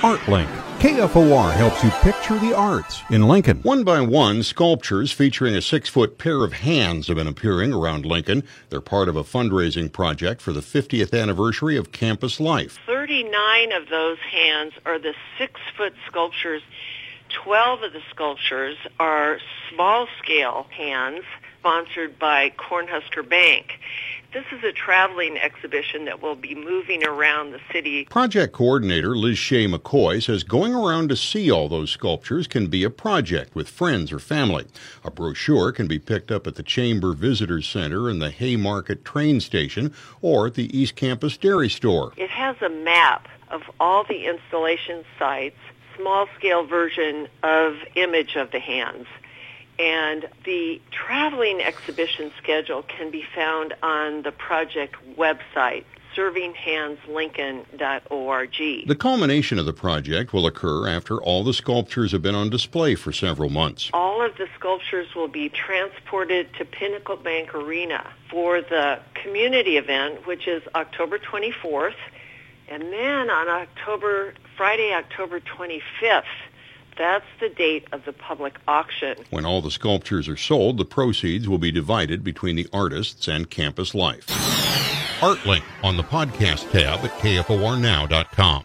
ArtLink. KFOR helps you picture the arts in Lincoln. One by one, sculptures featuring a six foot pair of hands have been appearing around Lincoln. They're part of a fundraising project for the 50th anniversary of campus life. 39 of those hands are the six foot sculptures. 12 of the sculptures are small scale hands sponsored by Cornhusker Bank. This is a traveling exhibition that will be moving around the city. Project coordinator Liz Shea McCoy says going around to see all those sculptures can be a project with friends or family. A brochure can be picked up at the Chamber Visitors Center and the Haymarket train station or at the East Campus Dairy Store. It has a map of all the installation sites, small scale version of image of the hands. And the traveling exhibition schedule can be found on the project website, servinghandslincoln.org. The culmination of the project will occur after all the sculptures have been on display for several months. All of the sculptures will be transported to Pinnacle Bank Arena for the community event, which is October 24th. And then on October, Friday, October 25th, that's the date of the public auction. When all the sculptures are sold, the proceeds will be divided between the artists and campus life. ArtLink on the podcast tab at kfornow.com.